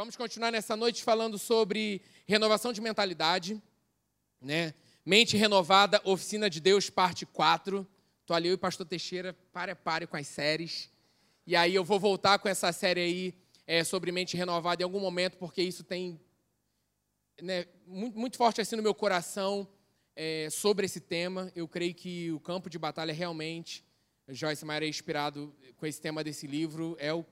Vamos continuar nessa noite falando sobre renovação de mentalidade, né? Mente renovada, oficina de Deus, parte 4. Tô ali eu e pastor Teixeira, pare pare com as séries. E aí eu vou voltar com essa série aí é, sobre mente renovada em algum momento, porque isso tem né, muito, muito, forte assim no meu coração é, sobre esse tema. Eu creio que o campo de batalha realmente, Joyce Meyer é inspirado com esse tema desse livro, é o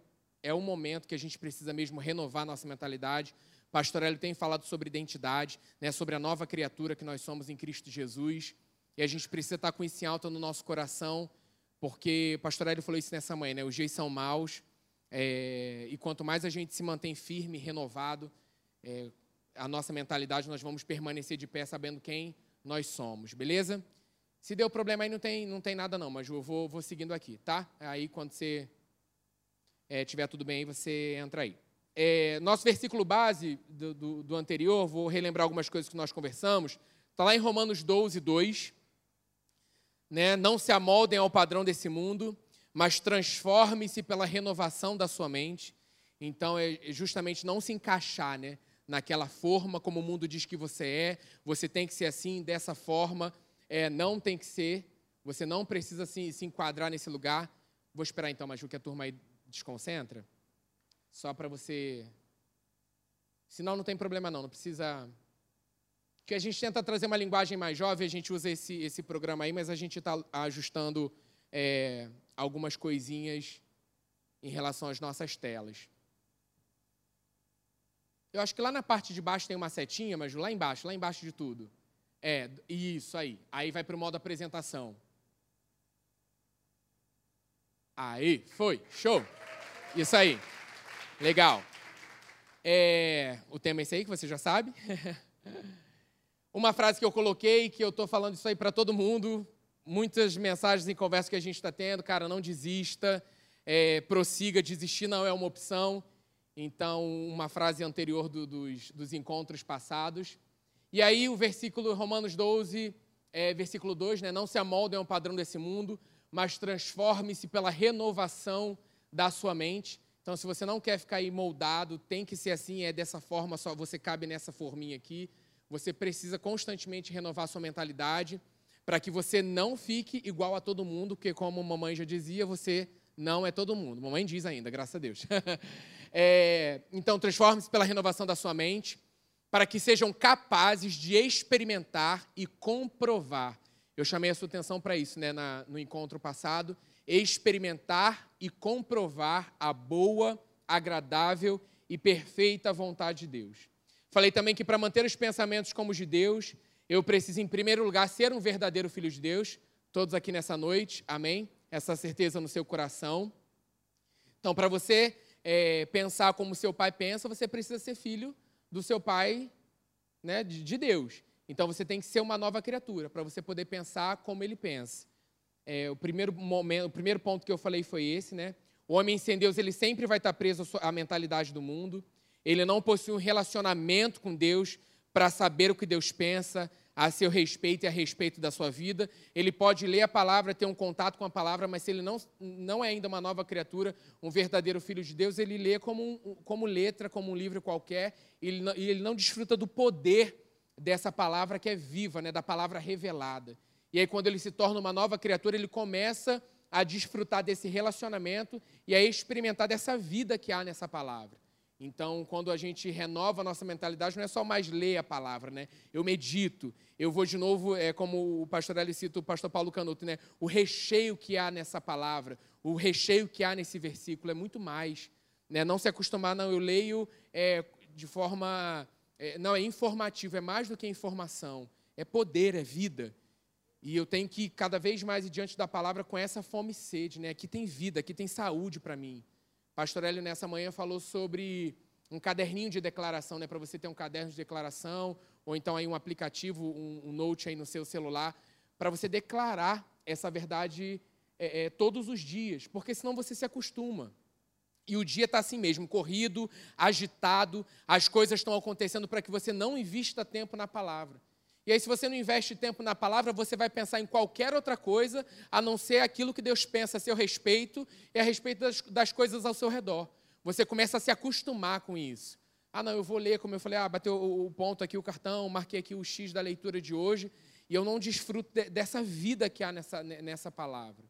é o momento que a gente precisa mesmo renovar nossa mentalidade. Pastor Hélio tem falado sobre identidade, né, sobre a nova criatura que nós somos em Cristo Jesus. E a gente precisa estar com isso em alta no nosso coração, porque pastor Hélio falou isso nessa manhã, né? Os dias são maus, é, e quanto mais a gente se mantém firme, renovado, é, a nossa mentalidade, nós vamos permanecer de pé sabendo quem nós somos, beleza? Se deu problema aí, não tem, não tem nada não, mas eu vou, vou seguindo aqui, tá? Aí quando você é, tiver tudo bem, você entra aí. É, nosso versículo base do, do, do, anterior, vou relembrar algumas coisas que nós conversamos, está lá em Romanos 12, 2. Né? Não se amoldem ao padrão desse mundo, mas transforme-se pela renovação da sua mente. Então, é justamente não se encaixar né, naquela forma como o mundo diz que você é. Você tem que ser assim, dessa forma. É, não tem que ser. Você não precisa se, se enquadrar nesse lugar. Vou esperar então, Maju, que a turma aí desconcentra? Só para você. Senão não tem problema não, não precisa. Que a gente tenta trazer uma linguagem mais jovem, a gente usa esse, esse programa aí, mas a gente está ajustando é, algumas coisinhas em relação às nossas telas. Eu acho que lá na parte de baixo tem uma setinha, mas lá embaixo, lá embaixo de tudo. É, isso aí. Aí vai para o modo apresentação. Aí, foi, show. Isso aí. Legal. É, o tema é esse aí, que você já sabe. Uma frase que eu coloquei, que eu estou falando isso aí para todo mundo, muitas mensagens em conversa que a gente está tendo, cara, não desista, é, prossiga, desistir não é uma opção. Então, uma frase anterior do, dos, dos encontros passados. E aí, o versículo Romanos 12, é, versículo 2, né? Não se amoldem ao padrão desse mundo, mas transforme-se pela renovação da sua mente. Então, se você não quer ficar aí moldado, tem que ser assim, é dessa forma, só você cabe nessa forminha aqui. Você precisa constantemente renovar sua mentalidade para que você não fique igual a todo mundo, porque como a mamãe já dizia, você não é todo mundo. Mamãe diz ainda, graças a Deus. é, então, transforme-se pela renovação da sua mente, para que sejam capazes de experimentar e comprovar eu chamei a sua atenção para isso né, na, no encontro passado. Experimentar e comprovar a boa, agradável e perfeita vontade de Deus. Falei também que para manter os pensamentos como os de Deus, eu preciso, em primeiro lugar, ser um verdadeiro filho de Deus. Todos aqui nessa noite, amém? Essa certeza no seu coração. Então, para você é, pensar como seu pai pensa, você precisa ser filho do seu pai, né, de, de Deus. Então você tem que ser uma nova criatura para você poder pensar como ele pensa. É, o primeiro momento, o primeiro ponto que eu falei foi esse, né? O homem sem Deus ele sempre vai estar preso à mentalidade do mundo. Ele não possui um relacionamento com Deus para saber o que Deus pensa a seu respeito e a respeito da sua vida. Ele pode ler a palavra, ter um contato com a palavra, mas se ele não, não é ainda uma nova criatura, um verdadeiro filho de Deus, ele lê como, um, como letra, como um livro qualquer, e ele não, e ele não desfruta do poder dessa palavra que é viva, né, da palavra revelada. E aí, quando ele se torna uma nova criatura, ele começa a desfrutar desse relacionamento e a experimentar dessa vida que há nessa palavra. Então, quando a gente renova a nossa mentalidade, não é só mais ler a palavra, né? Eu medito, eu vou de novo, é, como o pastor Ali cita, o pastor Paulo Canuto, né? O recheio que há nessa palavra, o recheio que há nesse versículo é muito mais. Né? Não se acostumar, não, eu leio é, de forma é, não é informativo, é mais do que informação, é poder, é vida. E eu tenho que cada vez mais ir diante da palavra com essa fome e sede, né? Aqui tem vida, aqui tem saúde para mim. Pastor Hélio nessa manhã falou sobre um caderninho de declaração, né? Para você ter um caderno de declaração, ou então aí um aplicativo, um, um note aí no seu celular, para você declarar essa verdade é, é, todos os dias, porque senão você se acostuma. E o dia está assim mesmo, corrido, agitado, as coisas estão acontecendo para que você não invista tempo na palavra. E aí, se você não investe tempo na palavra, você vai pensar em qualquer outra coisa, a não ser aquilo que Deus pensa a seu respeito e a respeito das, das coisas ao seu redor. Você começa a se acostumar com isso. ah, não, eu vou ler, como eu falei, ah, bateu o ponto aqui, o cartão, marquei aqui o X da leitura de hoje, e eu não desfruto de, dessa vida que há nessa, nessa palavra.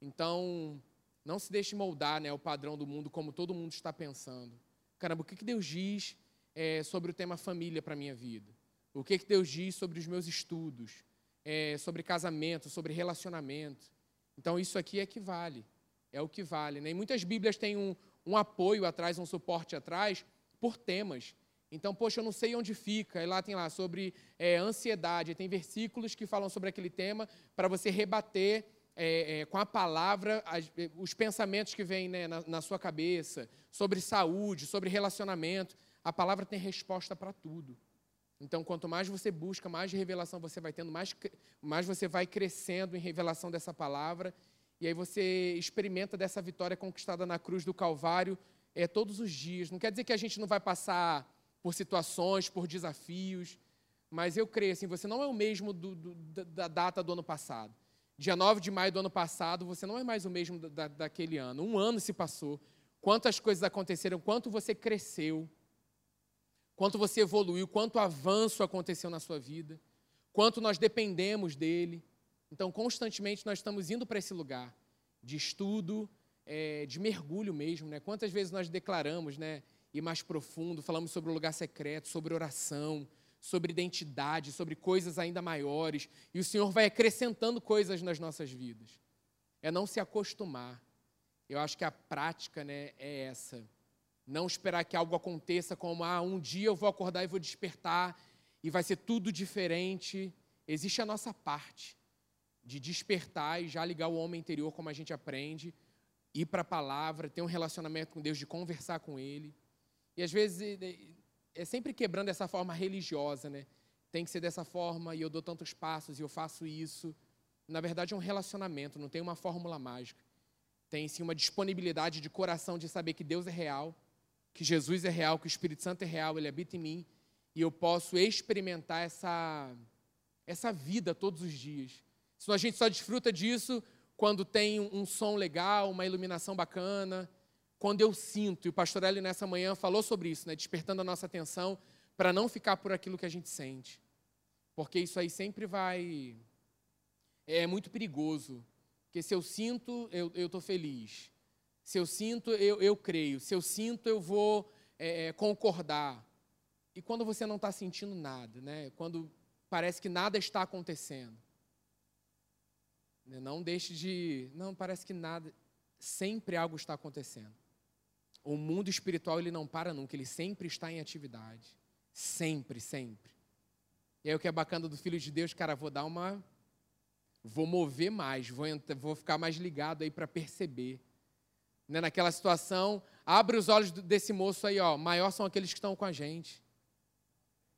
Então, não se deixe moldar né, o padrão do mundo como todo mundo está pensando. Caramba, o que, que Deus diz é, sobre o tema família para a minha vida? O que, que Deus diz sobre os meus estudos? É, sobre casamento, sobre relacionamento? Então, isso aqui é que vale. É o que vale. Né? E muitas Bíblias têm um, um apoio atrás, um suporte atrás, por temas. Então, poxa, eu não sei onde fica. E lá tem lá sobre é, ansiedade. Tem versículos que falam sobre aquele tema para você rebater é, é, com a palavra as, é, os pensamentos que vêm né, na, na, sua cabeça, sobre saúde, sobre relacionamento. A palavra tem resposta para tudo. Então, quanto mais você busca, mais revelação você vai tendo, mais, mais você vai crescendo em revelação dessa palavra. E aí você experimenta dessa vitória conquistada na cruz do Calvário é, todos os dias. Não quer dizer que a gente não vai passar por situações, por desafios, mas eu creio assim, você não é o mesmo do, do, da data do ano passado. Dia 9 de maio do ano passado, você não é mais o mesmo da, daquele ano. Um ano se passou. Quantas coisas aconteceram, quanto você cresceu, quanto você evoluiu, quanto avanço aconteceu na sua vida, quanto nós dependemos dele. Então, constantemente nós estamos indo para esse lugar de estudo, é, de mergulho mesmo. Né? Quantas vezes nós declaramos, né, ir mais profundo, falamos sobre o lugar secreto, sobre oração, sobre identidade, sobre coisas ainda maiores, e o Senhor vai acrescentando coisas nas nossas vidas. É não se acostumar. Eu acho que a prática né, é essa. Não esperar que algo aconteça como, ah, um dia eu vou acordar e vou despertar e vai ser tudo diferente. Existe a nossa parte de despertar e já ligar o homem interior, como a gente aprende, ir para a palavra, ter um relacionamento com Deus, de conversar com Ele. E às vezes é sempre quebrando essa forma religiosa, né? Tem que ser dessa forma e eu dou tantos passos e eu faço isso. Na verdade, é um relacionamento, não tem uma fórmula mágica. Tem sim uma disponibilidade de coração de saber que Deus é real, que Jesus é real, que o Espírito Santo é real, ele habita em mim e eu posso experimentar essa essa vida todos os dias. Senão a gente só desfruta disso quando tem um som legal, uma iluminação bacana, quando eu sinto, e o pastor Eli nessa manhã falou sobre isso, né, despertando a nossa atenção para não ficar por aquilo que a gente sente. Porque isso aí sempre vai. É muito perigoso. Porque se eu sinto, eu estou feliz. Se eu sinto, eu, eu creio. Se eu sinto, eu vou é, é concordar. E quando você não está sentindo nada, né? quando parece que nada está acontecendo, né, não deixe de. Não, parece que nada. Sempre algo está acontecendo. O mundo espiritual ele não para nunca, ele sempre está em atividade. Sempre, sempre. E aí o que é bacana do Filho de Deus, cara, vou dar uma. Vou mover mais, vou, vou ficar mais ligado aí para perceber. Né, naquela situação, abre os olhos desse moço aí, ó. Maior são aqueles que estão com a gente.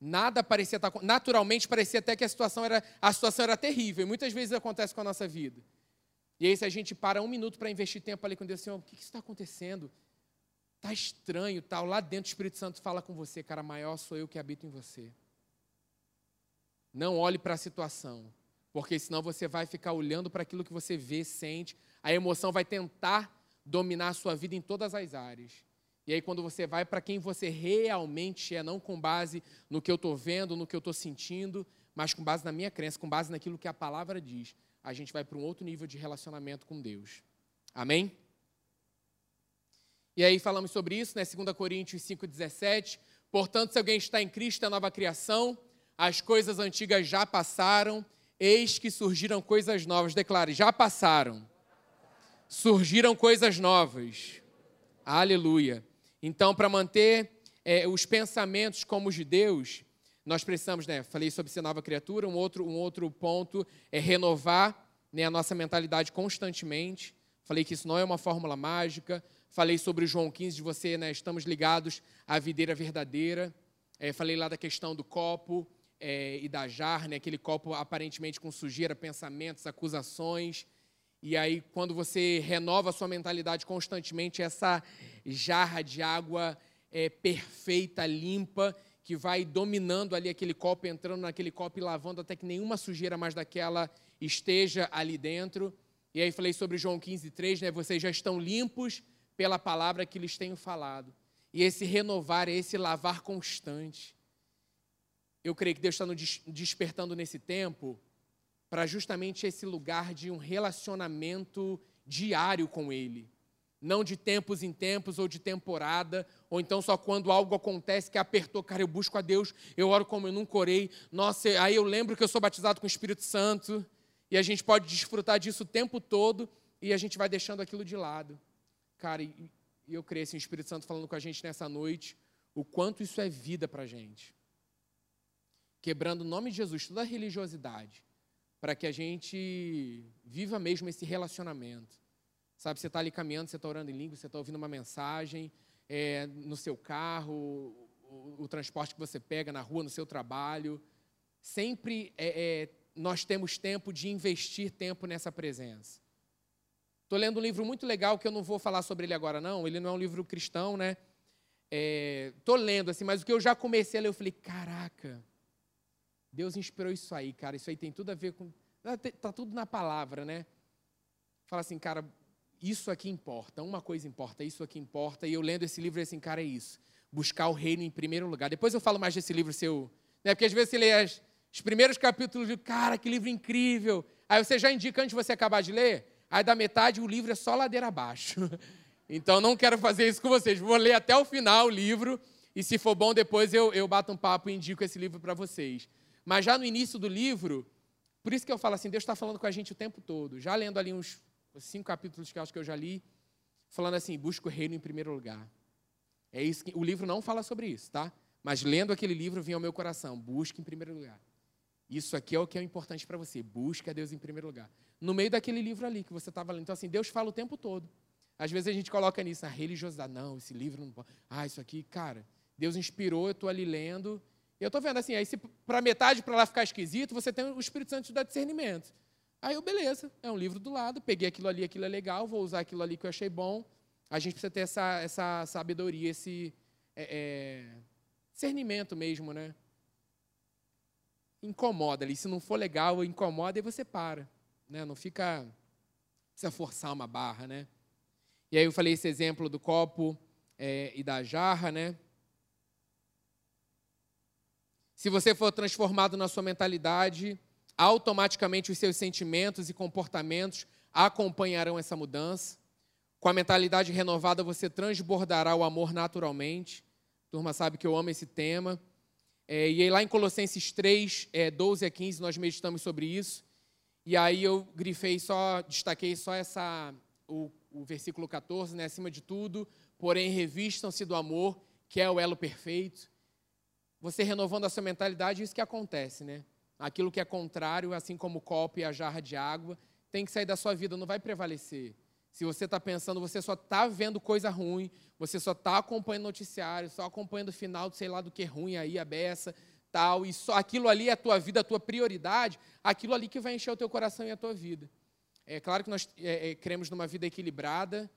Nada parecia estar. Naturalmente parecia até que a situação era, a situação era terrível. E muitas vezes acontece com a nossa vida. E aí, se a gente para um minuto para investir tempo ali com Deus, Senhor, o que, que está acontecendo? Está estranho, tal. Lá dentro o Espírito Santo fala com você, cara, maior sou eu que habito em você. Não olhe para a situação, porque senão você vai ficar olhando para aquilo que você vê, sente. A emoção vai tentar dominar a sua vida em todas as áreas. E aí, quando você vai para quem você realmente é, não com base no que eu estou vendo, no que eu estou sentindo, mas com base na minha crença, com base naquilo que a palavra diz, a gente vai para um outro nível de relacionamento com Deus. Amém? E aí falamos sobre isso, né? 2 Coríntios 5,17. Portanto, se alguém está em Cristo, é nova criação, as coisas antigas já passaram, eis que surgiram coisas novas. Declare, já passaram. Surgiram coisas novas. Aleluia. Então, para manter é, os pensamentos como os de Deus, nós precisamos, né? Falei sobre ser nova criatura. Um outro, um outro ponto é renovar né, a nossa mentalidade constantemente. Falei que isso não é uma fórmula mágica. Falei sobre João 15, de você, né, estamos ligados à videira verdadeira. É, falei lá da questão do copo é, e da jarra, né, aquele copo aparentemente com sujeira, pensamentos, acusações. E aí, quando você renova a sua mentalidade constantemente, essa jarra de água é, perfeita, limpa, que vai dominando ali aquele copo, entrando naquele copo e lavando até que nenhuma sujeira mais daquela esteja ali dentro. E aí falei sobre João 15, 3, né? Vocês já estão limpos pela palavra que lhes tenho falado. E esse renovar, esse lavar constante. Eu creio que Deus está nos despertando nesse tempo para justamente esse lugar de um relacionamento diário com Ele. Não de tempos em tempos ou de temporada, ou então só quando algo acontece que apertou, cara, eu busco a Deus, eu oro como eu nunca orei. Nossa, aí eu lembro que eu sou batizado com o Espírito Santo, e a gente pode desfrutar disso o tempo todo, e a gente vai deixando aquilo de lado. Cara, e, eu creio assim, o Espírito Santo falando com a gente nessa noite, o quanto isso é vida para a gente. Quebrando o nome de Jesus, toda a religiosidade, para que a gente viva mesmo esse relacionamento. Sabe, você está ali caminhando, você está orando em língua, você está ouvindo uma mensagem, é, no seu carro, o, o, transporte que você pega na rua, no seu trabalho. Sempre é, é, nós temos tempo de investir tempo nessa presença. Estou lendo um livro muito legal que eu não vou falar sobre ele agora, não. Ele não é um livro cristão, né? Estou é, lendo, assim, mas o que eu já comecei a ler, eu falei, caraca, Deus inspirou isso aí, cara. Isso aí tem tudo a ver com. Está tá tudo na palavra, né? Fala assim, cara, isso aqui importa, uma coisa importa, isso aqui importa. E eu lendo esse livro, assim, cara, é isso. Buscar o reino em primeiro lugar. Depois eu falo mais desse livro seu. Né? Porque às vezes você lê as, os primeiros capítulos e cara, que livro incrível. Aí você já indica antes de você acabar de ler, aí da metade o livro é só ladeira abaixo. Então não quero fazer isso com vocês. Vou ler até o final o livro. E se for bom, depois eu, eu bato um papo e indico esse livro para vocês. Mas já no início do livro, por isso que eu falo assim, Deus está falando com a gente o tempo todo. Já lendo ali uns cinco capítulos que eu acho que eu já li, falando assim: busca o reino em primeiro lugar. É isso que o livro não fala sobre isso, tá? Mas lendo aquele livro vinha ao meu coração: busque em primeiro lugar. Isso aqui é o que é importante para você. Busque a Deus em primeiro lugar. No meio daquele livro ali que você estava lendo. Então, assim, Deus fala o tempo todo. Às vezes a gente coloca nisso, a religiosidade. Não, esse livro não pode. Ah, isso aqui, cara, Deus inspirou, eu estou ali lendo. Eu estou vendo assim, aí se para metade para lá ficar esquisito, você tem o Espírito Santo dá discernimento. Aí eu, beleza, é um livro do lado, peguei aquilo ali, aquilo é legal, vou usar aquilo ali que eu achei bom. A gente precisa ter essa, essa sabedoria, esse é, é, discernimento mesmo, né? Incomoda ali. Se não for legal, incomoda e você para. Né? Não fica. Precisa forçar uma barra, né? E aí eu falei esse exemplo do copo é, e da jarra, né? Se você for transformado na sua mentalidade, automaticamente os seus sentimentos e comportamentos acompanharão essa mudança. Com a mentalidade renovada, você transbordará o amor naturalmente. A turma sabe que eu amo esse tema. É, e aí, lá em Colossenses 3, é, 12 a 15, nós meditamos sobre isso. E aí eu grifei só, destaquei só essa, o, o versículo 14, né? acima de tudo, porém revistam-se do amor, que é o elo perfeito. Você renovando a sua mentalidade, isso que acontece, né? Aquilo que é contrário, assim como o copo e a jarra de água, tem que sair da sua vida, não vai prevalecer. Se você está pensando, você só está vendo coisa ruim, você só está acompanhando noticiário, só acompanhando o final sei lá do que ruim aí, a beça, tal, e só aquilo ali é a tua vida, a tua prioridade, aquilo ali que vai encher o teu coração e a tua vida. É claro que nós é, é, queremos numa vida equilibrada,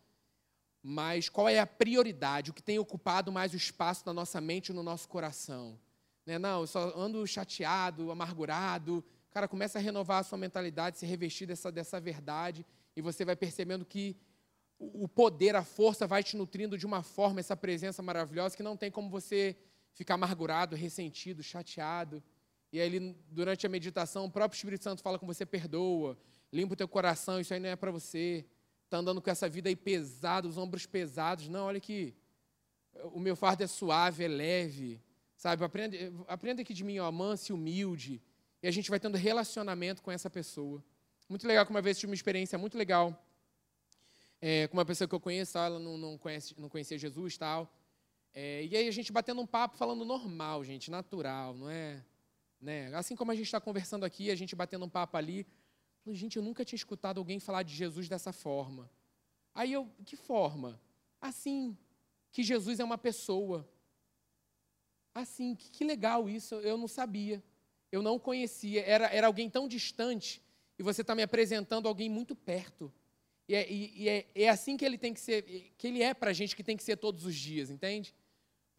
mas qual é a prioridade? O que tem ocupado mais o espaço na nossa mente e no nosso coração? Né? Não, eu só ando chateado, amargurado. Cara, começa a renovar a sua mentalidade, se revestir dessa, dessa verdade, e você vai percebendo que o poder, a força vai te nutrindo de uma forma, essa presença maravilhosa, que não tem como você ficar amargurado, ressentido, chateado. E aí, durante a meditação, o próprio Espírito Santo fala com você, perdoa, limpa o teu coração, isso aí não é para você. Está andando com essa vida aí pesada, os ombros pesados. Não, olha que o meu fardo é suave, é leve. Sabe, aprenda, aprenda aqui de mim, ó, manso e humilde. E a gente vai tendo relacionamento com essa pessoa. Muito legal que uma vez tive uma experiência muito legal é, com uma pessoa que eu conheço, ela não, não, conhece, não conhecia Jesus tal. É, e aí a gente batendo um papo, falando normal, gente, natural, não é? Né? Assim como a gente está conversando aqui, a gente batendo um papo ali. Gente, eu nunca tinha escutado alguém falar de Jesus dessa forma. Aí eu, que forma? Assim, que Jesus é uma pessoa assim, que, que legal isso, eu não sabia, eu não conhecia, era, era alguém tão distante e você está me apresentando alguém muito perto. E, é, e, e é, é, assim que ele tem que ser, que ele é para a gente que tem que ser todos os dias, entende?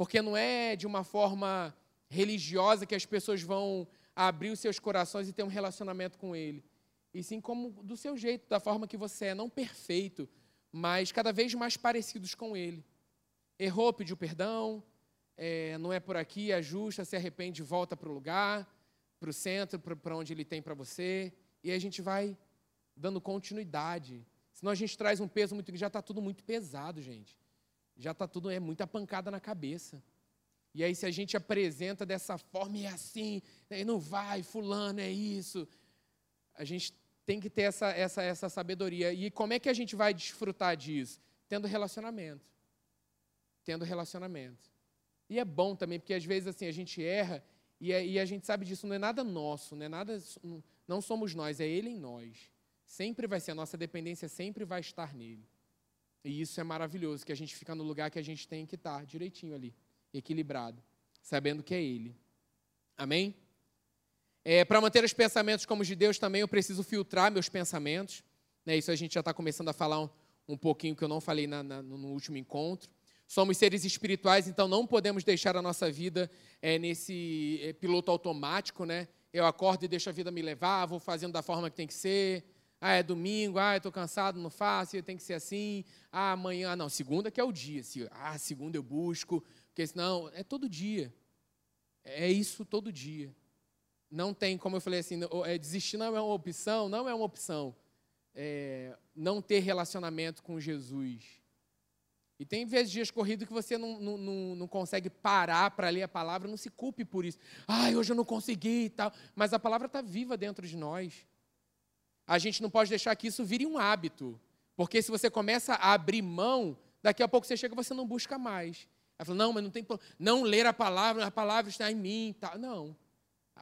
Porque não é de uma forma religiosa que as pessoas vão abrir os seus corações e ter um relacionamento com ele. E sim como do seu jeito, da forma que você é, não perfeito, mas cada vez mais parecidos com ele. errou, pediu perdão, é, não é por aqui, ajusta, se arrepende, volta para o lugar, para o centro, para onde ele tem para você, e a gente vai dando continuidade. Senão a gente traz um peso muito. Já está tudo muito pesado, gente. Já está tudo, é muita pancada na cabeça. E aí, se a gente apresenta dessa forma, e é assim, né, não vai, fulano, é isso. A gente tem que ter essa, essa, essa sabedoria. E como é que a gente vai desfrutar disso? Tendo relacionamento. Tendo relacionamento. E é bom também, porque às vezes assim, a gente erra e, é, e a gente sabe disso, não é nada nosso, não é nada, não somos nós, é Ele em nós. Sempre vai ser, a nossa dependência sempre vai estar nele. E isso é maravilhoso, que a gente fica no lugar que a gente tem que estar, direitinho ali, equilibrado, sabendo que é Ele. Amém? É, Para manter os pensamentos como os de Deus também, eu preciso filtrar meus pensamentos. Né? Isso a gente já está começando a falar um, um pouquinho que eu não falei na, na, no último encontro. Somos seres espirituais, então não podemos deixar a nossa vida é, nesse é, piloto automático, né? Eu acordo e deixo a vida me levar, vou fazendo da forma que tem que ser. Ah, é domingo, ah, estou cansado, não faço, tem que ser assim. Ah, amanhã, não, segunda que é o dia. Ah, segunda eu busco, porque senão é todo dia. É isso todo dia. Não tem, como eu falei assim, é, desistir não é uma opção, não é uma opção. É, não ter relacionamento com Jesus e tem vezes dias corridos que você não, não, não, não consegue parar para ler a palavra, não se culpe por isso. Ai, hoje eu não consegui e tal. Mas a palavra está viva dentro de nós. A gente não pode deixar que isso vire um hábito. Porque se você começa a abrir mão, daqui a pouco você chega e você não busca mais. Ela fala, não, mas não tem não ler a palavra, a palavra está em mim. Tá. Não.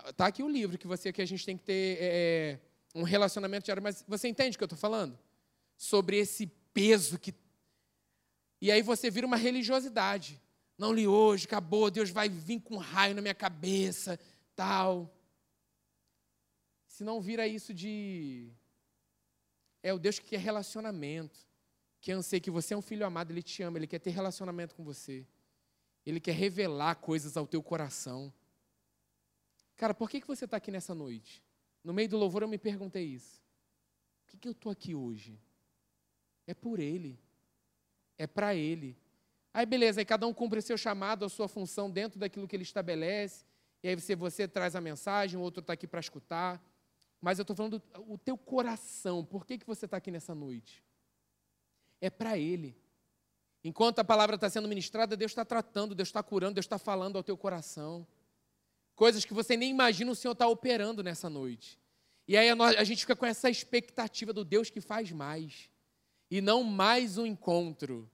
Está aqui o livro que você que a gente tem que ter é, um relacionamento diário. Mas você entende o que eu estou falando? Sobre esse peso que e aí você vira uma religiosidade. Não li hoje, acabou, Deus vai vir com um raio na minha cabeça, tal. Se não vira isso de. É o Deus que quer relacionamento, que anseia que você é um filho amado, Ele te ama, Ele quer ter relacionamento com você. Ele quer revelar coisas ao teu coração. Cara, por que, que você está aqui nessa noite? No meio do louvor eu me perguntei isso. Por que, que eu estou aqui hoje? É por Ele é para Ele. Aí beleza, aí cada um cumpre seu chamado, a sua função dentro daquilo que Ele estabelece. E aí você, você traz a mensagem, o outro está aqui para escutar. Mas eu estou falando o teu coração. Por que, que você está aqui nessa noite? É para Ele. Enquanto a palavra está sendo ministrada, Deus está tratando, Deus está curando, Deus está falando ao teu coração. Coisas que você nem imagina o Senhor está operando nessa noite. E aí a gente fica com essa expectativa do Deus que faz mais e não mais um encontro.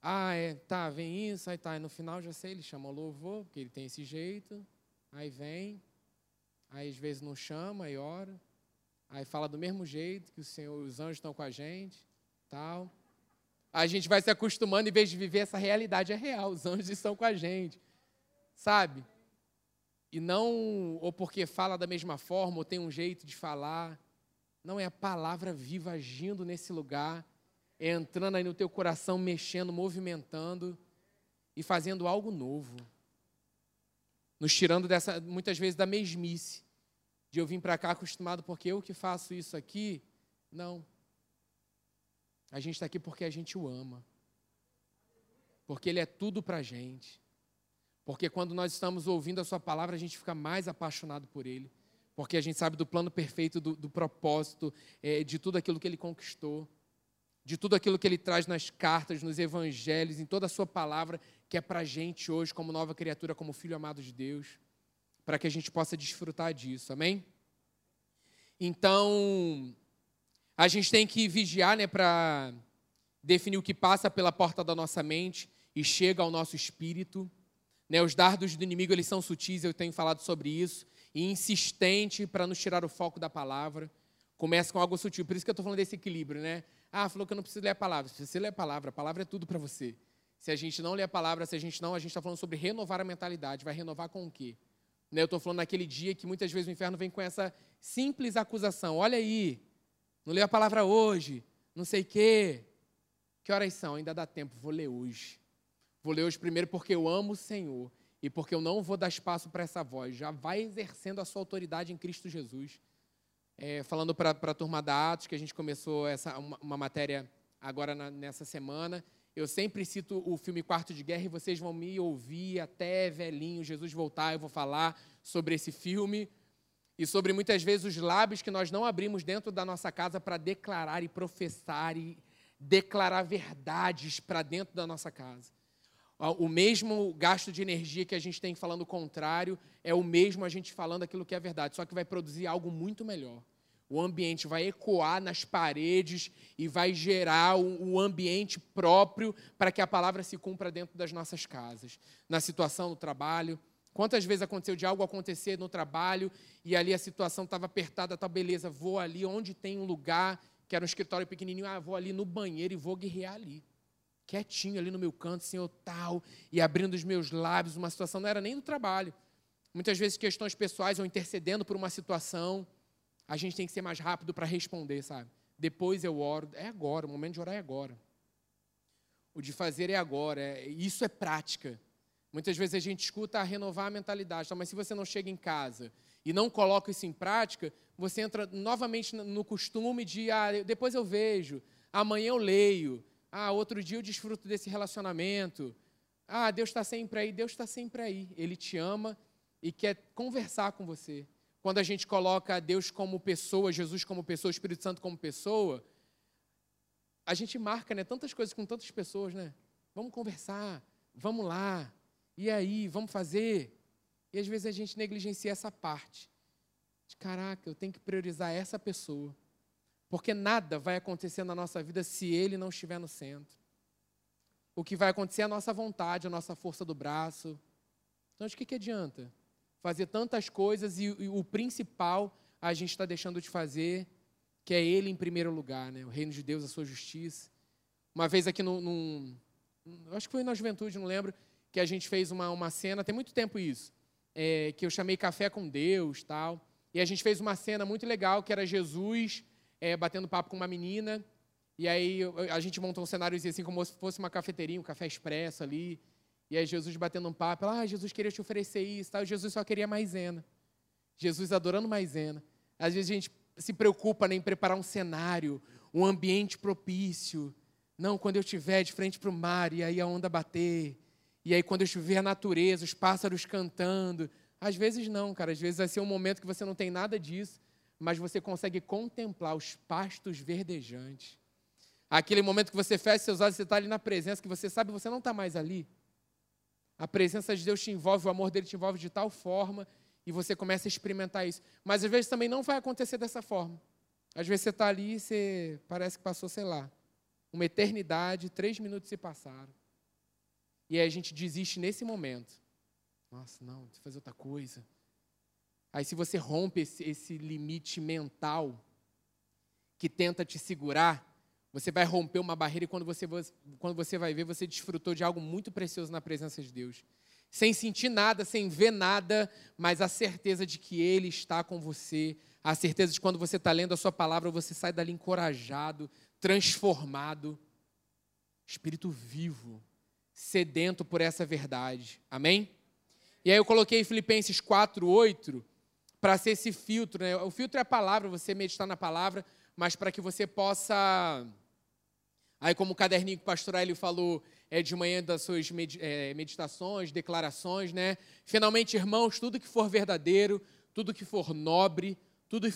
Ah, é, tá, vem isso, aí tá, e no final já sei, ele chama o louvor, porque ele tem esse jeito, aí vem, aí às vezes não chama, aí ora, aí fala do mesmo jeito que o Senhor, os anjos estão com a gente, tal. A gente vai se acostumando em vez de viver essa realidade, é real, os anjos estão com a gente, sabe? E não, ou porque fala da mesma forma, ou tem um jeito de falar, não é a palavra viva agindo nesse lugar, entrando aí no teu coração, mexendo, movimentando e fazendo algo novo. Nos tirando dessa, muitas vezes, da mesmice. De eu vim para cá acostumado porque eu que faço isso aqui. Não. A gente está aqui porque a gente o ama. Porque Ele é tudo para a gente. Porque quando nós estamos ouvindo a Sua palavra, a gente fica mais apaixonado por Ele. Porque a gente sabe do plano perfeito, do, do propósito, é, de tudo aquilo que Ele conquistou de tudo aquilo que ele traz nas cartas, nos evangelhos, em toda a sua palavra, que é para a gente hoje, como nova criatura, como filho amado de Deus, para que a gente possa desfrutar disso, amém? Então, a gente tem que vigiar né, para definir o que passa pela porta da nossa mente e chega ao nosso espírito. Né, os dardos do inimigo eles são sutis, eu tenho falado sobre isso, e insistente para nos tirar o foco da palavra. Começa com algo sutil, por isso que eu estou falando desse equilíbrio, né? Ah, falou que eu não preciso ler a palavra. Se você ler a palavra, a palavra é tudo para você. Se a gente não ler a palavra, se a gente não, a gente está falando sobre renovar a mentalidade. Vai renovar com o quê? Né, eu estou falando naquele dia que muitas vezes o inferno vem com essa simples acusação. Olha aí, não leu a palavra hoje, não sei o quê. Que horas são? Ainda dá tempo, vou ler hoje. Vou ler hoje primeiro porque eu amo o Senhor e porque eu não vou dar espaço para essa voz. Já vai exercendo a sua autoridade em Cristo Jesus é, falando para a turma da Atos, que a gente começou essa, uma, uma matéria agora na, nessa semana, Eu sempre cito o filme Quarto de Guerra e vocês vão me ouvir até velhinho, Jesus voltar, eu vou falar sobre esse filme e sobre muitas vezes os lábios que nós não abrimos dentro da nossa casa para declarar e professar e declarar verdades para dentro da nossa casa. O mesmo gasto de energia que a gente tem falando o contrário é o mesmo a gente falando aquilo que é verdade, só que vai produzir algo muito melhor. O ambiente vai ecoar nas paredes e vai gerar um ambiente próprio para que a palavra se cumpra dentro das nossas casas. Na situação no trabalho. Quantas vezes aconteceu de algo acontecer no trabalho e ali a situação estava apertada, tá beleza, vou ali onde tem um lugar, que era um escritório pequenininho, ah, vou ali no banheiro e vou guerrear ali. Quietinho ali no meu canto, Senhor, tal, e abrindo os meus lábios, uma situação não era nem do trabalho. Muitas vezes questões pessoais ou intercedendo por uma situação a gente tem que ser mais rápido para responder, sabe? Depois eu oro, é agora, o momento de orar é agora. O de fazer é agora, é, isso é prática. Muitas vezes a gente escuta a renovar a mentalidade, tá? mas se você não chega em casa e não coloca isso em prática, você entra novamente no costume de, ah, depois eu vejo, amanhã eu leio, ah, outro dia eu desfruto desse relacionamento, ah, Deus está sempre aí, Deus está sempre aí, Ele te ama e quer conversar com você quando a gente coloca Deus como pessoa, Jesus como pessoa, Espírito Santo como pessoa, a gente marca né, tantas coisas com tantas pessoas, né? Vamos conversar, vamos lá, e aí, vamos fazer. E às vezes a gente negligencia essa parte. De, caraca, eu tenho que priorizar essa pessoa. Porque nada vai acontecer na nossa vida se ele não estiver no centro. O que vai acontecer é a nossa vontade, a nossa força do braço. Então, de que, que adianta? Fazer tantas coisas e, e o principal a gente está deixando de fazer, que é Ele em primeiro lugar, né? o reino de Deus, a sua justiça. Uma vez aqui no, acho que foi na juventude, não lembro, que a gente fez uma, uma cena, tem muito tempo isso, é, que eu chamei Café com Deus tal, e a gente fez uma cena muito legal, que era Jesus é, batendo papo com uma menina, e aí a gente montou um cenário assim, como se fosse uma cafeteria, um café expresso ali, e aí Jesus batendo um papo, ah, Jesus queria te oferecer isso, tal. Jesus só queria maisena. Jesus adorando maisena. Às vezes a gente se preocupa né, em preparar um cenário, um ambiente propício. Não, quando eu estiver de frente para o mar e aí a onda bater, e aí quando eu estiver a natureza, os pássaros cantando. Às vezes não, cara. Às vezes vai ser um momento que você não tem nada disso, mas você consegue contemplar os pastos verdejantes. Aquele momento que você fecha seus olhos, você está ali na presença, que você sabe que você não está mais ali. A presença de Deus te envolve, o amor dele te envolve de tal forma e você começa a experimentar isso. Mas às vezes também não vai acontecer dessa forma. Às vezes você está ali e você parece que passou, sei lá, uma eternidade, três minutos se passaram. E aí a gente desiste nesse momento. Nossa, não, tem que fazer outra coisa. Aí se você rompe esse, esse limite mental que tenta te segurar, você vai romper uma barreira e quando você, quando você vai ver, você desfrutou de algo muito precioso na presença de Deus. Sem sentir nada, sem ver nada, mas a certeza de que Ele está com você, a certeza de quando você está lendo a Sua palavra, você sai dali encorajado, transformado, espírito vivo, sedento por essa verdade. Amém? E aí eu coloquei Filipenses 4, 8, para ser esse filtro. Né? O filtro é a palavra, você meditar na palavra, mas para que você possa. Aí, como o caderninho que o pastor ele falou é, de manhã das suas é, meditações, declarações, né? Finalmente, irmãos, tudo que for verdadeiro, tudo que for nobre, tudo,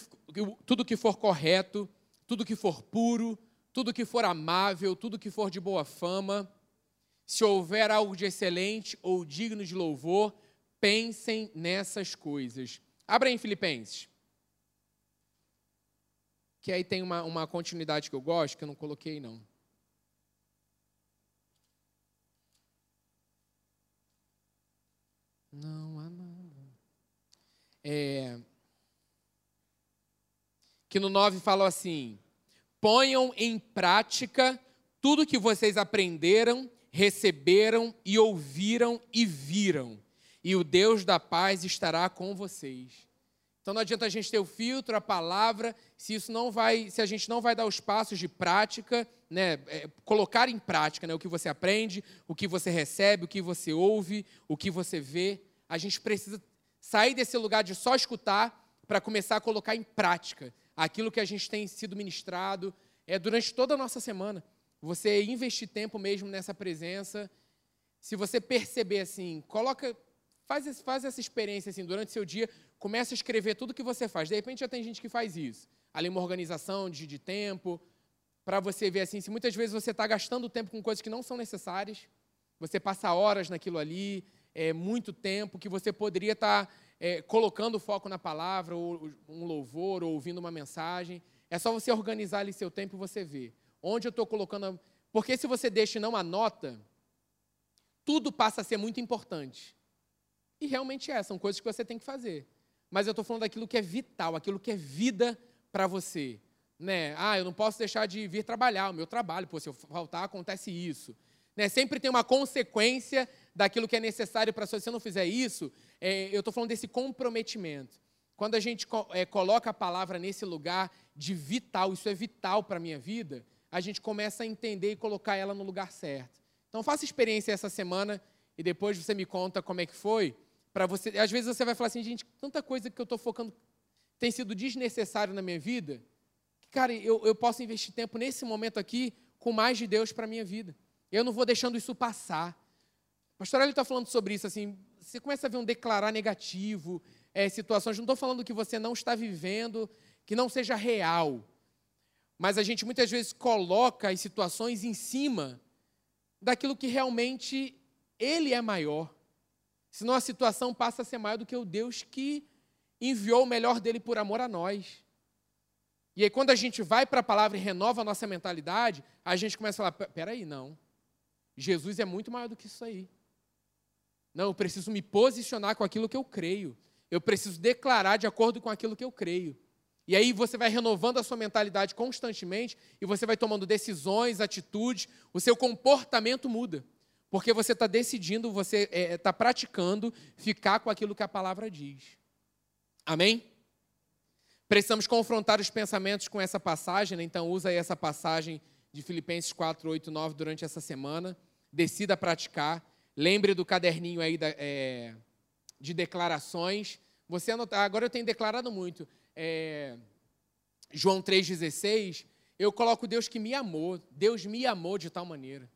tudo que for correto, tudo que for puro, tudo que for amável, tudo que for de boa fama, se houver algo de excelente ou digno de louvor, pensem nessas coisas. Abra em Filipenses que aí tem uma, uma continuidade que eu gosto, que eu não coloquei, não. Não nada. É, que no 9 fala assim: ponham em prática tudo que vocês aprenderam, receberam e ouviram e viram, e o Deus da paz estará com vocês. Então não adianta a gente ter o filtro, a palavra, se isso não vai, se a gente não vai dar os passos de prática, né, é, colocar em prática né, o que você aprende, o que você recebe, o que você ouve, o que você vê. A gente precisa sair desse lugar de só escutar para começar a colocar em prática aquilo que a gente tem sido ministrado é, durante toda a nossa semana. você investir tempo mesmo nessa presença. Se você perceber assim, coloca, faz, faz essa experiência assim durante seu dia, começa a escrever tudo que você faz. De repente já tem gente que faz isso. Ali uma organização de, de tempo, para você ver assim, se muitas vezes você está gastando tempo com coisas que não são necessárias, você passa horas naquilo ali, é, muito tempo, que você poderia estar tá, é, colocando foco na palavra, ou um louvor, ou ouvindo uma mensagem. É só você organizar ali seu tempo e você ver. Onde eu estou colocando. A... Porque se você deixa e não anota, tudo passa a ser muito importante. E realmente é, são coisas que você tem que fazer. Mas eu estou falando daquilo que é vital, aquilo que é vida para você. Né? Ah, eu não posso deixar de vir trabalhar, o meu trabalho, pô, se eu faltar, acontece isso. Né? Sempre tem uma consequência daquilo que é necessário para a Se eu não fizer isso, é, eu estou falando desse comprometimento. Quando a gente é, coloca a palavra nesse lugar de vital, isso é vital para a minha vida, a gente começa a entender e colocar ela no lugar certo. Então faça experiência essa semana e depois você me conta como é que foi. Para você, às vezes você vai falar assim, gente, tanta coisa que eu estou focando tem sido desnecessário na minha vida, que, cara, eu, eu posso investir tempo nesse momento aqui com mais de Deus para a minha vida. Eu não vou deixando isso passar. O pastor ele está falando sobre isso, assim, você começa a ver um declarar negativo, é, situações, não estou falando que você não está vivendo, que não seja real, mas a gente muitas vezes coloca as situações em cima daquilo que realmente ele é maior. Senão a situação passa a ser maior do que o Deus que enviou o melhor dele por amor a nós. E aí, quando a gente vai para a palavra e renova a nossa mentalidade, a gente começa a falar: peraí, não. Jesus é muito maior do que isso aí. Não, eu preciso me posicionar com aquilo que eu creio. Eu preciso declarar de acordo com aquilo que eu creio. E aí você vai renovando a sua mentalidade constantemente e você vai tomando decisões, atitudes, o seu comportamento muda. Porque você está decidindo, você está é, tá praticando ficar com aquilo que a palavra diz. Amém? Precisamos confrontar os pensamentos com essa passagem, né? então usa essa passagem de Filipenses 4, 8, 9 durante essa semana. Decida praticar. Lembre do caderninho aí da, é, de declarações. Você anotar, agora eu tenho declarado muito. É, João 3,16, eu coloco Deus que me amou. Deus me amou de tal maneira.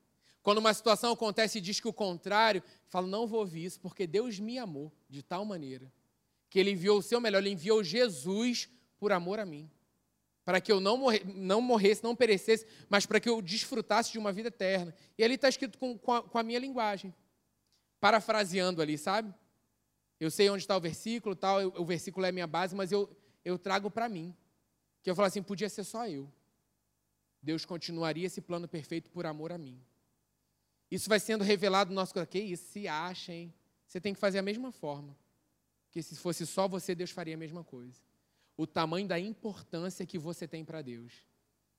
Quando uma situação acontece e diz que o contrário, falo, não vou ouvir isso, porque Deus me amou de tal maneira que Ele enviou o seu melhor, Ele enviou Jesus por amor a mim. Para que eu não, morre, não morresse, não perecesse, mas para que eu desfrutasse de uma vida eterna. E ali está escrito com, com, a, com a minha linguagem. Parafraseando ali, sabe? Eu sei onde está o versículo, tal, o versículo é minha base, mas eu, eu trago para mim. Que eu falo assim, podia ser só eu. Deus continuaria esse plano perfeito por amor a mim. Isso vai sendo revelado no nosso coração. Que isso? Se acha, hein? Você tem que fazer a mesma forma. Porque se fosse só você, Deus faria a mesma coisa. O tamanho da importância que você tem para Deus.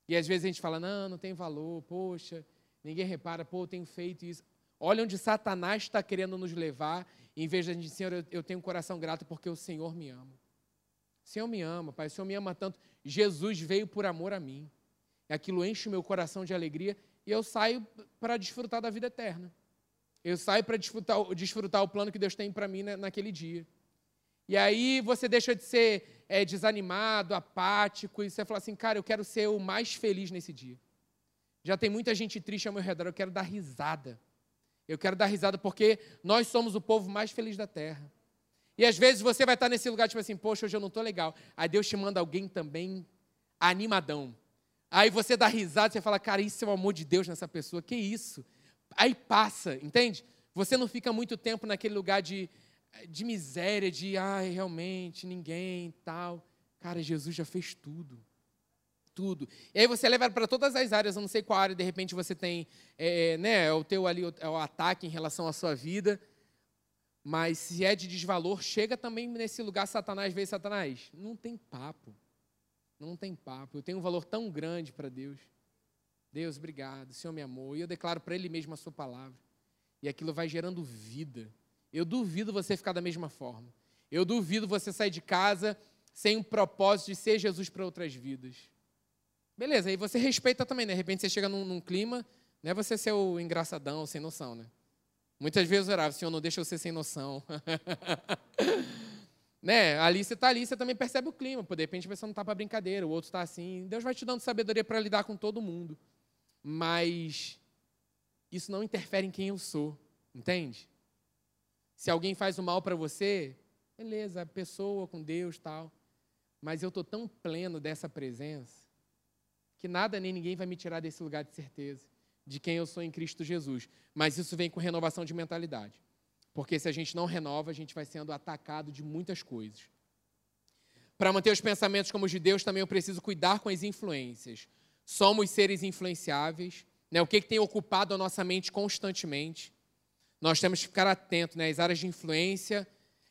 E às vezes a gente fala, não, não tem valor, poxa, ninguém repara, pô, eu tenho feito isso. Olha onde Satanás está querendo nos levar, em vez de a gente Senhor, eu tenho um coração grato porque o Senhor me ama. O Senhor me ama, Pai, o Senhor me ama tanto. Jesus veio por amor a mim. Aquilo enche o meu coração de alegria e eu saio para desfrutar da vida eterna. Eu saio para desfrutar, desfrutar o plano que Deus tem para mim naquele dia. E aí você deixa de ser é, desanimado, apático, e você fala assim, cara, eu quero ser o mais feliz nesse dia. Já tem muita gente triste ao meu redor, eu quero dar risada. Eu quero dar risada porque nós somos o povo mais feliz da terra. E às vezes você vai estar nesse lugar, tipo assim, poxa, hoje eu não estou legal. Aí Deus te manda alguém também animadão. Aí você dá risada, você fala, cara, isso é o amor de Deus nessa pessoa, que isso? Aí passa, entende? Você não fica muito tempo naquele lugar de, de miséria, de, ai, realmente, ninguém, tal. Cara, Jesus já fez tudo. Tudo. E aí você leva para todas as áreas, eu não sei qual área, de repente você tem, é, né, é o teu ali, é o ataque em relação à sua vida, mas se é de desvalor, chega também nesse lugar, Satanás vê Satanás. Não tem papo. Não tem papo. Eu tenho um valor tão grande para Deus. Deus, obrigado. O Senhor me amou. E eu declaro para Ele mesmo a Sua palavra. E aquilo vai gerando vida. Eu duvido você ficar da mesma forma. Eu duvido você sair de casa sem um propósito de ser Jesus para outras vidas. Beleza, aí você respeita também, né? De repente você chega num, num clima, não é você ser o engraçadão, sem noção, né? Muitas vezes eu orava, Senhor, não deixa eu ser sem noção. né? Ali você está ali, você também percebe o clima. De repente você não está para brincadeira, o outro está assim. Deus vai te dando sabedoria para lidar com todo mundo. mas isso não interfere em quem eu sou, entende? Se alguém faz o mal para você, beleza, pessoa com Deus tal, mas eu estou tão pleno dessa presença que nada nem ninguém vai me tirar desse lugar de certeza de quem eu sou em Cristo Jesus. Mas isso vem com renovação de mentalidade. Porque se a gente não renova, a gente vai sendo atacado de muitas coisas. Para manter os pensamentos como os de Deus, também eu preciso cuidar com as influências. Somos seres influenciáveis. Né? O que, que tem ocupado a nossa mente constantemente? Nós temos que ficar atentos né? às áreas de influência,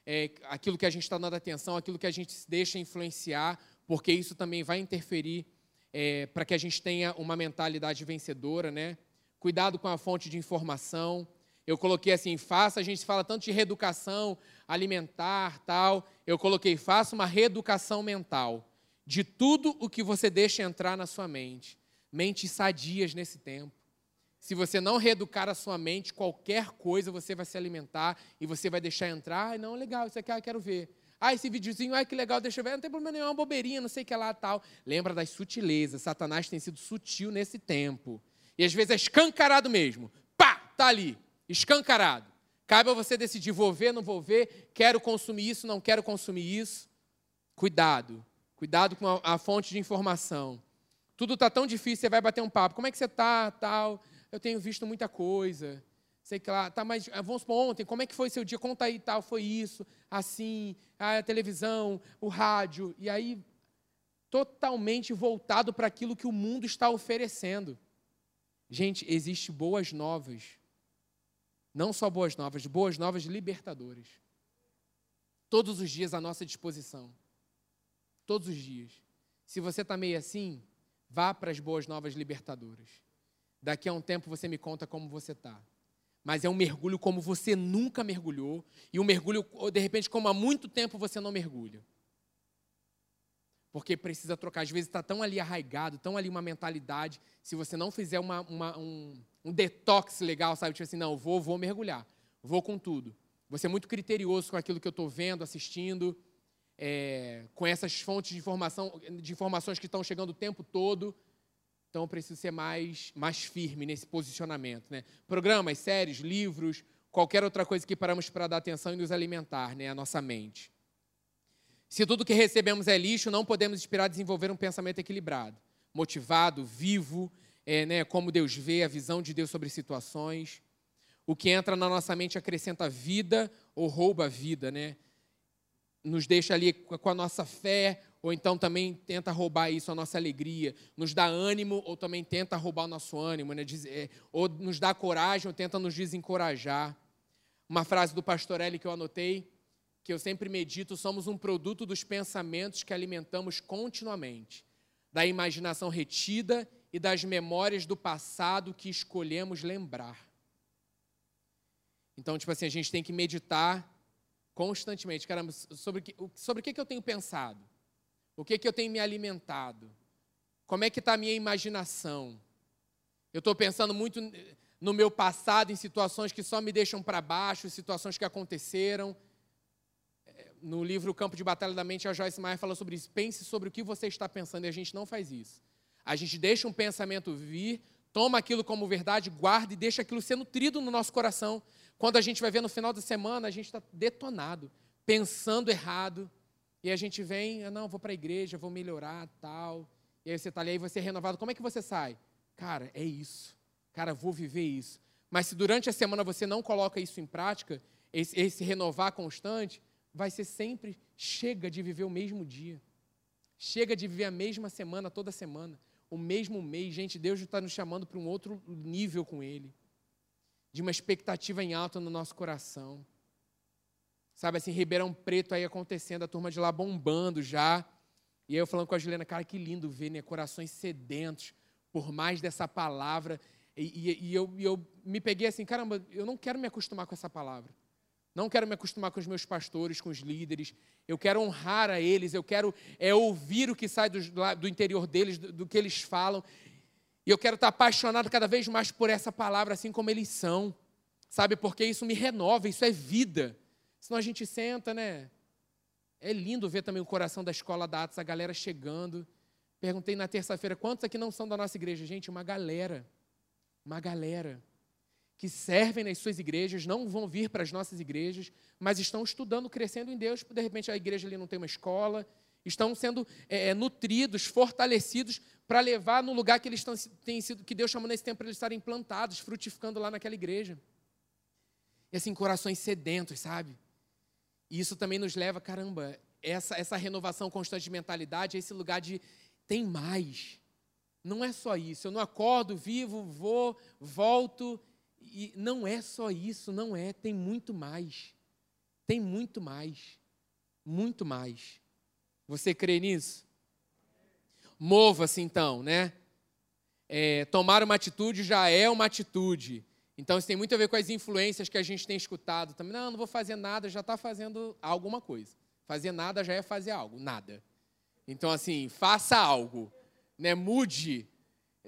é, aquilo que a gente está dando atenção, aquilo que a gente se deixa influenciar, porque isso também vai interferir é, para que a gente tenha uma mentalidade vencedora, né? Cuidado com a fonte de informação. Eu coloquei assim, faça, a gente fala tanto de reeducação alimentar, tal. Eu coloquei, faça uma reeducação mental de tudo o que você deixa entrar na sua mente. Mentes sadias nesse tempo. Se você não reeducar a sua mente, qualquer coisa você vai se alimentar e você vai deixar entrar. Ai, não, legal, isso aqui eu quero ver. Ah, esse videozinho, ai que legal, deixa eu ver. Não tem problema nenhum, é uma bobeirinha, não sei o que lá tal. Lembra das sutilezas. Satanás tem sido sutil nesse tempo. E às vezes é escancarado mesmo. Pá, tá ali, escancarado. Cabe a você decidir, vou ver, não vou ver, quero consumir isso, não quero consumir isso. Cuidado, cuidado com a, a fonte de informação. Tudo está tão difícil, você vai bater um papo. Como é que você está, tal? Eu tenho visto muita coisa. Sei que lá, tá, mas ah, vamos supor ontem, como é que foi seu dia? Conta aí, tal, foi isso, assim, a televisão, o rádio. E aí, totalmente voltado para aquilo que o mundo está oferecendo. Gente, existe boas novas. Não só boas novas, boas novas libertadoras. Todos os dias à nossa disposição. Todos os dias. Se você está meio assim, vá para as boas novas libertadoras. Daqui a um tempo você me conta como você está. Mas é um mergulho como você nunca mergulhou. E um mergulho, de repente, como há muito tempo você não mergulha porque precisa trocar. Às vezes está tão ali arraigado, tão ali uma mentalidade. Se você não fizer uma, uma, um, um, detox legal, sabe? Tipo assim, não, vou, vou mergulhar, vou com tudo. Você é muito criterioso com aquilo que eu estou vendo, assistindo, é, com essas fontes de, informação, de informações que estão chegando o tempo todo. Então, eu preciso ser mais, mais firme nesse posicionamento. Né? Programas, séries, livros, qualquer outra coisa que paramos para dar atenção e nos alimentar, né? a nossa mente. Se tudo que recebemos é lixo, não podemos esperar desenvolver um pensamento equilibrado, motivado, vivo, é, né, como Deus vê, a visão de Deus sobre situações. O que entra na nossa mente acrescenta vida ou rouba a vida, né? Nos deixa ali com a nossa fé, ou então também tenta roubar isso, a nossa alegria. Nos dá ânimo, ou também tenta roubar o nosso ânimo, né? É, ou nos dá coragem, ou tenta nos desencorajar. Uma frase do pastor Eli que eu anotei, que eu sempre medito, somos um produto dos pensamentos que alimentamos continuamente, da imaginação retida e das memórias do passado que escolhemos lembrar. Então, tipo assim, a gente tem que meditar constantemente, caramba, sobre, sobre o que, que eu tenho pensado, o que, que eu tenho me alimentado, como é que está a minha imaginação. Eu estou pensando muito no meu passado, em situações que só me deixam para baixo, situações que aconteceram, no livro Campo de Batalha da Mente, a Joyce Meyer fala sobre isso. Pense sobre o que você está pensando e a gente não faz isso. A gente deixa um pensamento vir, toma aquilo como verdade, guarda e deixa aquilo ser nutrido no nosso coração. Quando a gente vai ver no final da semana, a gente está detonado, pensando errado. E a gente vem, ah, não, vou para a igreja, vou melhorar, tal. E aí você está ali, aí você é renovado. Como é que você sai? Cara, é isso. Cara, vou viver isso. Mas se durante a semana você não coloca isso em prática, esse, esse renovar constante, vai ser sempre chega de viver o mesmo dia. Chega de viver a mesma semana toda semana, o mesmo mês. Gente, Deus está nos chamando para um outro nível com Ele, de uma expectativa em alta no nosso coração. Sabe assim, Ribeirão Preto aí acontecendo, a turma de lá bombando já. E aí eu falando com a Juliana, cara, que lindo ver, né? Corações sedentos por mais dessa palavra. E, e, e eu, eu me peguei assim, caramba, eu não quero me acostumar com essa palavra. Não quero me acostumar com os meus pastores, com os líderes. Eu quero honrar a eles. Eu quero é, ouvir o que sai do, do interior deles, do, do, que eles falam. E eu quero estar apaixonado cada vez mais por essa palavra, assim como eles são. Sabe? Porque isso me renova, isso é vida. Senão a gente senta, né? É lindo ver também o coração da escola da Atos, a galera chegando. Perguntei na terça-feira, quantos aqui não são da nossa igreja? Gente, uma galera. uma galera que servem nas suas igrejas, não vão vir para as nossas igrejas, mas estão estudando, crescendo em Deus. De repente a igreja ali não tem uma escola, estão sendo é, nutridos, fortalecidos para levar no lugar que eles estão, têm sido, que Deus chamou nesse tempo para eles estarem plantados, frutificando lá naquela igreja. E assim, corações sedentos, sabe? E isso também nos leva, caramba, essa, essa renovação constante de mentalidade, esse lugar de tem mais. Não é só isso. Eu não acordo, vivo, vou, volto. E não é só isso, não é. Tem muito mais. Tem muito mais. Muito mais. Você crê nisso? Mova-se então, né? É, tomar uma atitude já é uma atitude. Então isso tem muito a ver com as influências que a gente tem escutado também. Não, não vou fazer nada, já está fazendo alguma coisa. Fazer nada já é fazer algo, nada. Então assim, faça algo, né? Mude,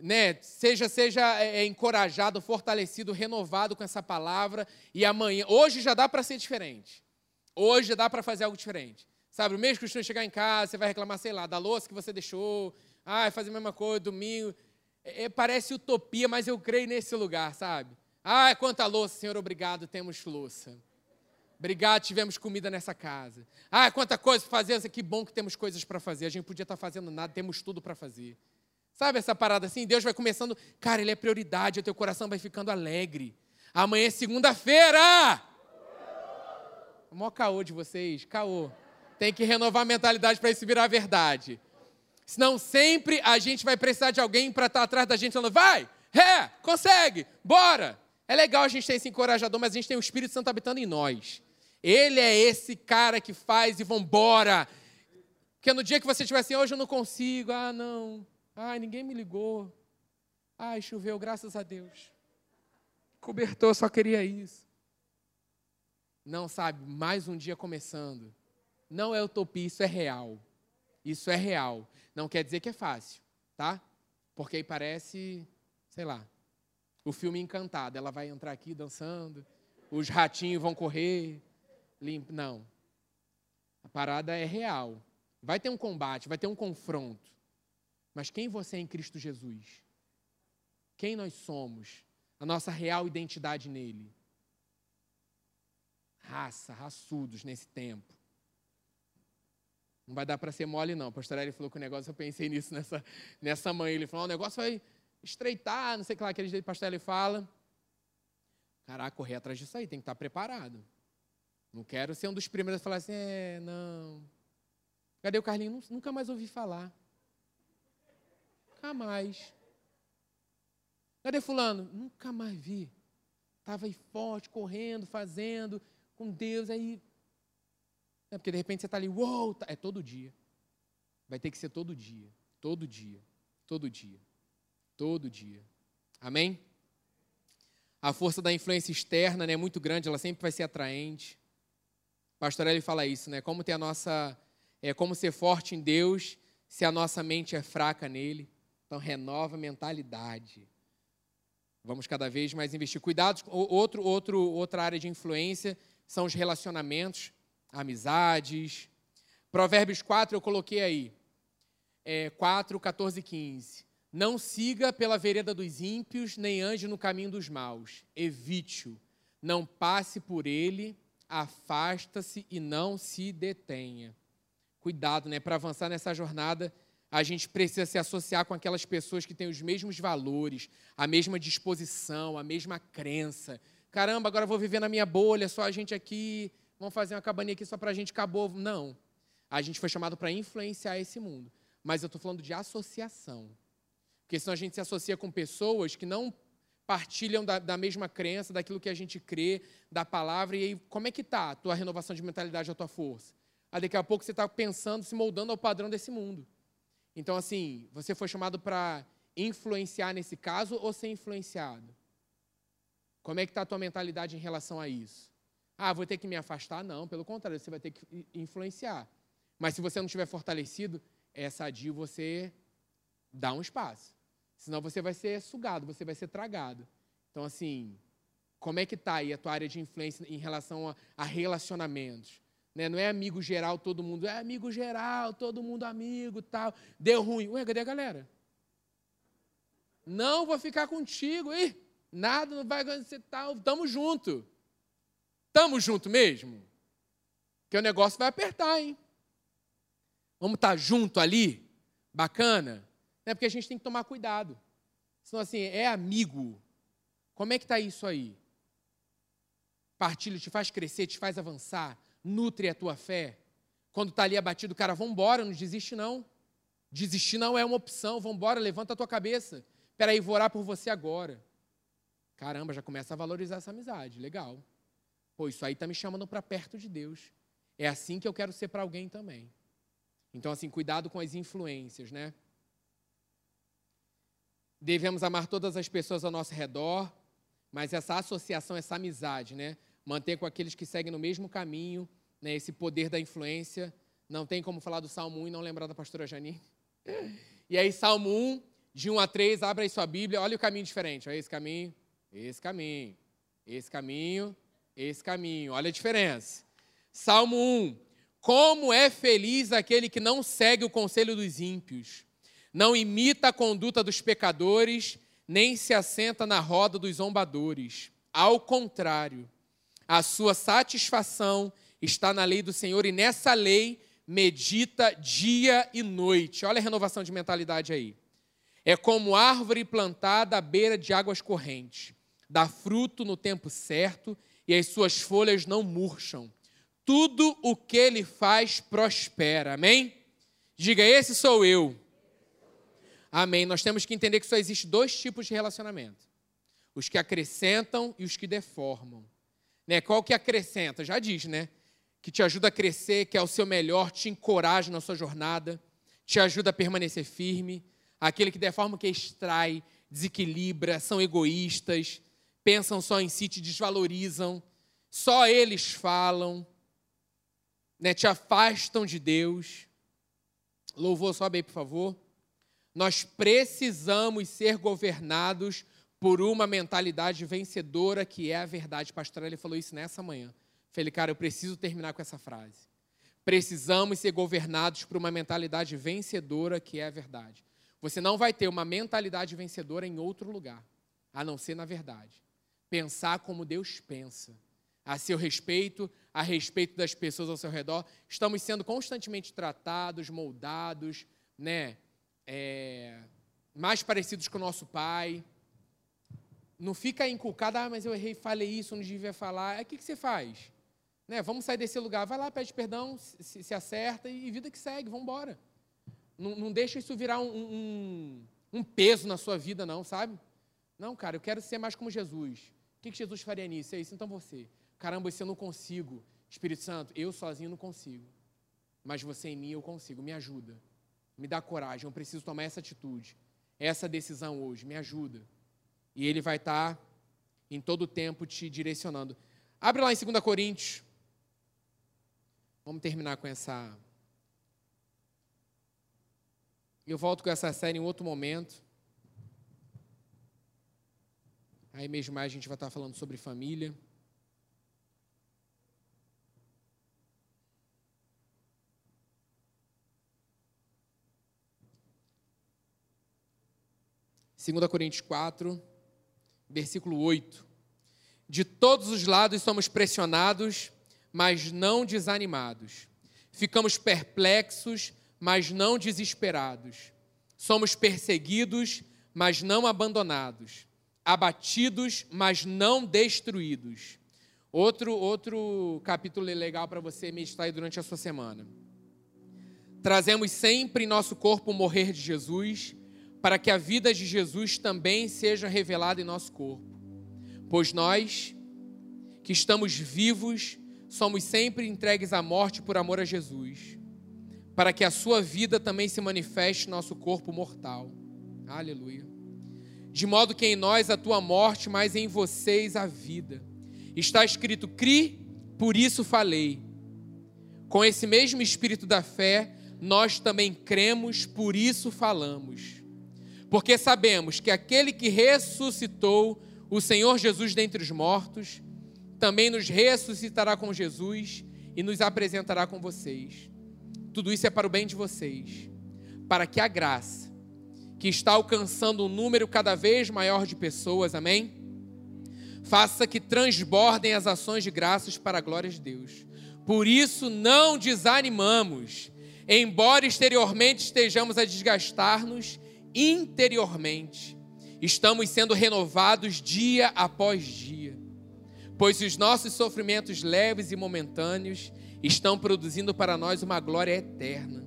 né? Seja seja é, é encorajado, fortalecido, renovado com essa palavra e amanhã, hoje já dá para ser diferente. Hoje já dá para fazer algo diferente. Sabe, o mesmo costume chegar em casa, você vai reclamar, sei lá, da louça que você deixou, ah, fazer a mesma coisa, domingo. É, é, parece utopia, mas eu creio nesse lugar, sabe? Ah, quanta louça, Senhor, obrigado, temos louça. Obrigado, tivemos comida nessa casa. Ah, quanta coisa para fazer, que bom que temos coisas para fazer. A gente podia estar tá fazendo nada, temos tudo para fazer. Sabe essa parada assim? Deus vai começando, cara, Ele é prioridade, o teu coração vai ficando alegre. Amanhã é segunda-feira! Maior caô de vocês, caô. Tem que renovar a mentalidade para isso virar verdade. Senão sempre a gente vai precisar de alguém para estar tá atrás da gente falando, vai, é, consegue, bora. É legal a gente ter esse encorajador, mas a gente tem o Espírito Santo habitando em nós. Ele é esse cara que faz e vambora. Porque no dia que você estiver assim, hoje eu não consigo, ah, não, ai, ninguém me ligou. Ai, choveu, graças a Deus. Cobertor, só queria isso. Não, sabe, mais um dia começando. Não é utopia, isso é real. Isso é real. Não quer dizer que é fácil, tá? Porque aí parece, sei lá, o filme Encantado. Ela vai entrar aqui dançando, os ratinhos vão correr. Limpo. Não. A parada é real. Vai ter um combate, vai ter um confronto. Mas quem você é em Cristo Jesus? Quem nós somos? A nossa real identidade nele. Raça, raçudos nesse tempo. Não vai dar para ser mole, não. O pastor Eli falou que o negócio, eu pensei nisso nessa, nessa manhã. Ele falou: o negócio vai estreitar, não sei o que lá, aquele jeito que o pastor Eli fala. Caraca, correr atrás disso aí, tem que estar preparado. Não quero ser um dos primeiros a falar assim: é, não. Cadê o Carlinho? Nunca mais ouvi falar. Nunca mais. Cadê Fulano? Nunca mais vi. Estava aí forte, correndo, fazendo, com Deus, aí é porque de repente você está ali, uou, tá, é todo dia. Vai ter que ser todo dia, todo dia, todo dia, todo dia. Amém? A força da influência externa né, é muito grande, ela sempre vai ser atraente. O fala isso, né? Como ter a nossa, é como ser forte em Deus se a nossa mente é fraca nele. Então renova a mentalidade. Vamos cada vez mais investir. Cuidados. Outro, outro, outra área de influência são os relacionamentos amizades. Provérbios 4 eu coloquei aí. É, 4, 14 e 15. Não siga pela vereda dos ímpios, nem ande no caminho dos maus. Evite-o. Não passe por ele, afasta-se e não se detenha. Cuidado, né? Para avançar nessa jornada, a gente precisa se associar com aquelas pessoas que têm os mesmos valores, a mesma disposição, a mesma crença. Caramba, agora vou viver na minha bolha, só a gente aqui vamos fazer uma cabaninha aqui só para a gente, acabou. Não. A gente foi chamado para influenciar esse mundo. Mas eu estou falando de associação. Porque senão a gente se associa com pessoas que não partilham da, da, mesma crença, daquilo que a gente crê, da palavra, e aí como é que está a tua renovação de mentalidade, a tua força? Aí daqui a pouco você está pensando, se moldando ao padrão desse mundo. Então, assim, você foi chamado para influenciar nesse caso ou ser influenciado? Como é que está a tua mentalidade em relação a isso? Ah, vou ter que me afastar? Não, pelo contrário, você vai ter que influenciar. Mas se você não estiver fortalecido, é sadio você dar um espaço. Senão você vai ser sugado, você vai ser tragado. Então, assim, como é que está aí a tua área de influência em relação a, a relacionamentos? Né? Não é amigo geral, todo mundo é amigo geral, todo mundo amigo, tal. Deu ruim. Ué, cadê a galera? Não vou ficar contigo. Ih, nada não vai acontecer tal, tamo junto. Tamo junto mesmo? Que o negócio vai apertar, hein? Vamos estar tá junto ali? Bacana? É porque a gente tem que tomar cuidado. Senão, assim, é amigo. Como é que está isso aí? Partilha, te faz crescer, te faz avançar, nutre a tua fé. Quando está ali abatido, cara, vamos embora, não desiste não. Desistir não é uma opção, vamos embora, levanta a tua cabeça. Espera aí, vou orar por você agora. Caramba, já começa a valorizar essa amizade, legal. Pô, isso aí está me chamando para perto de Deus. É assim que eu quero ser para alguém também. Então, assim, cuidado com as influências, né? Devemos amar todas as pessoas ao nosso redor, mas essa associação, essa amizade, né? Manter com aqueles que seguem no mesmo caminho, né? esse poder da influência. Não tem como falar do Salmo 1 e não lembrar da pastora Jani. E aí, Salmo 1, de 1 a 3, abre aí sua Bíblia, olha o caminho diferente. Olha esse caminho, esse caminho, esse caminho, esse caminho. Olha a diferença. Salmo 1. Como é feliz aquele que não segue o conselho dos ímpios, não imita a conduta dos pecadores, nem se assenta na roda dos zombadores. Ao contrário, a sua satisfação está na lei do Senhor e nessa lei medita dia e noite. Olha a renovação de mentalidade aí. É como árvore plantada à beira de águas correntes, dá fruto no tempo certo e as suas folhas não murcham. Tudo o que ele faz prospera. Amém? Diga, esse sou eu. Amém. Nós temos que entender que só existe dois tipos de relacionamento: os que acrescentam e os que deformam. Né? Qual que acrescenta? Já diz, né? Que te ajuda a crescer, que é o seu melhor, te encoraja na sua jornada, te ajuda a permanecer firme. Aquele que deforma, que extrai, desequilibra, são egoístas, pensam só em si, te desvalorizam, só eles falam, né? te afastam de Deus. Louvor, sobe aí, por favor. Nós precisamos ser governados por uma mentalidade vencedora que é a verdade. Pastor, ele falou isso nessa manhã. Falei, cara, eu preciso terminar com essa frase. Precisamos ser governados por uma mentalidade vencedora que é a verdade. Você não vai ter uma mentalidade vencedora em outro lugar, a não ser na verdade. Pensar como Deus pensa, a seu respeito, a respeito das pessoas ao seu redor. Estamos sendo constantemente tratados, moldados, né? é, mais parecidos com o nosso pai. Não fica inculcado, ah, mas eu errei, falei isso, não devia falar. Aí o que, que você faz? Né, vamos sair desse lugar, vai lá, pede perdão, se, se acerta e vida que segue, vamos embora. Não, não deixa isso virar um, um, um, peso na sua vida, não, sabe? Não, cara, eu quero ser mais como Jesus. O que, que Jesus faria nisso? É isso, então você. Caramba, isso eu não consigo. Espírito Santo, eu sozinho não consigo. Mas você em mim eu consigo, me ajuda me dá coragem, eu preciso tomar essa atitude, essa decisão hoje, me ajuda. E Ele vai estar em todo o tempo te direcionando. Abre lá em 2 Coríntios. Vamos terminar com essa. Eu volto com essa série em outro momento. Aí mesmo mais a gente vai estar falando sobre família. 2 Coríntios 4, versículo 8. De todos os lados somos pressionados, mas não desanimados. Ficamos perplexos, mas não desesperados. Somos perseguidos, mas não abandonados. Abatidos, mas não destruídos. Outro, outro capítulo legal para você meditar aí durante a sua semana. Trazemos sempre em nosso corpo o morrer de Jesus para que a vida de Jesus também seja revelada em nosso corpo. Pois nós, que estamos vivos, somos sempre entregues à morte por amor a Jesus, para que a sua vida também se manifeste em nosso corpo mortal. Aleluia. De modo que em nós a tua morte, mas em vocês a vida. Está escrito: cri, por isso falei. Com esse mesmo espírito da fé, nós também cremos, por isso falamos porque sabemos que aquele que ressuscitou o Senhor Jesus dentre os mortos, também nos ressuscitará com Jesus e nos apresentará com vocês. Tudo isso é para o bem de vocês, para que a graça, que está alcançando um número cada vez maior de pessoas, amém? faça que transbordem as ações de graças para a glória de Deus. Por isso não desanimamos, embora exteriormente estejamos a desgastar-nos, interiormente estamos sendo renovados dia após dia. Pois os nossos sofrimentos leves e momentâneos estão produzindo para nós uma glória eterna,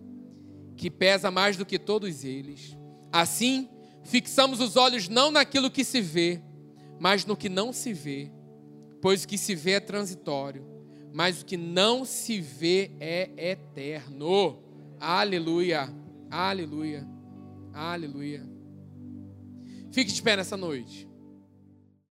que pesa mais do que todos eles. Assim, fixamos os olhos não naquilo que se vê, mas no que não se vê, pois o que se vê é transitório, mas o que não se vê é eterno. Aleluia, aleluia, aleluia. Fique de pé nessa noite.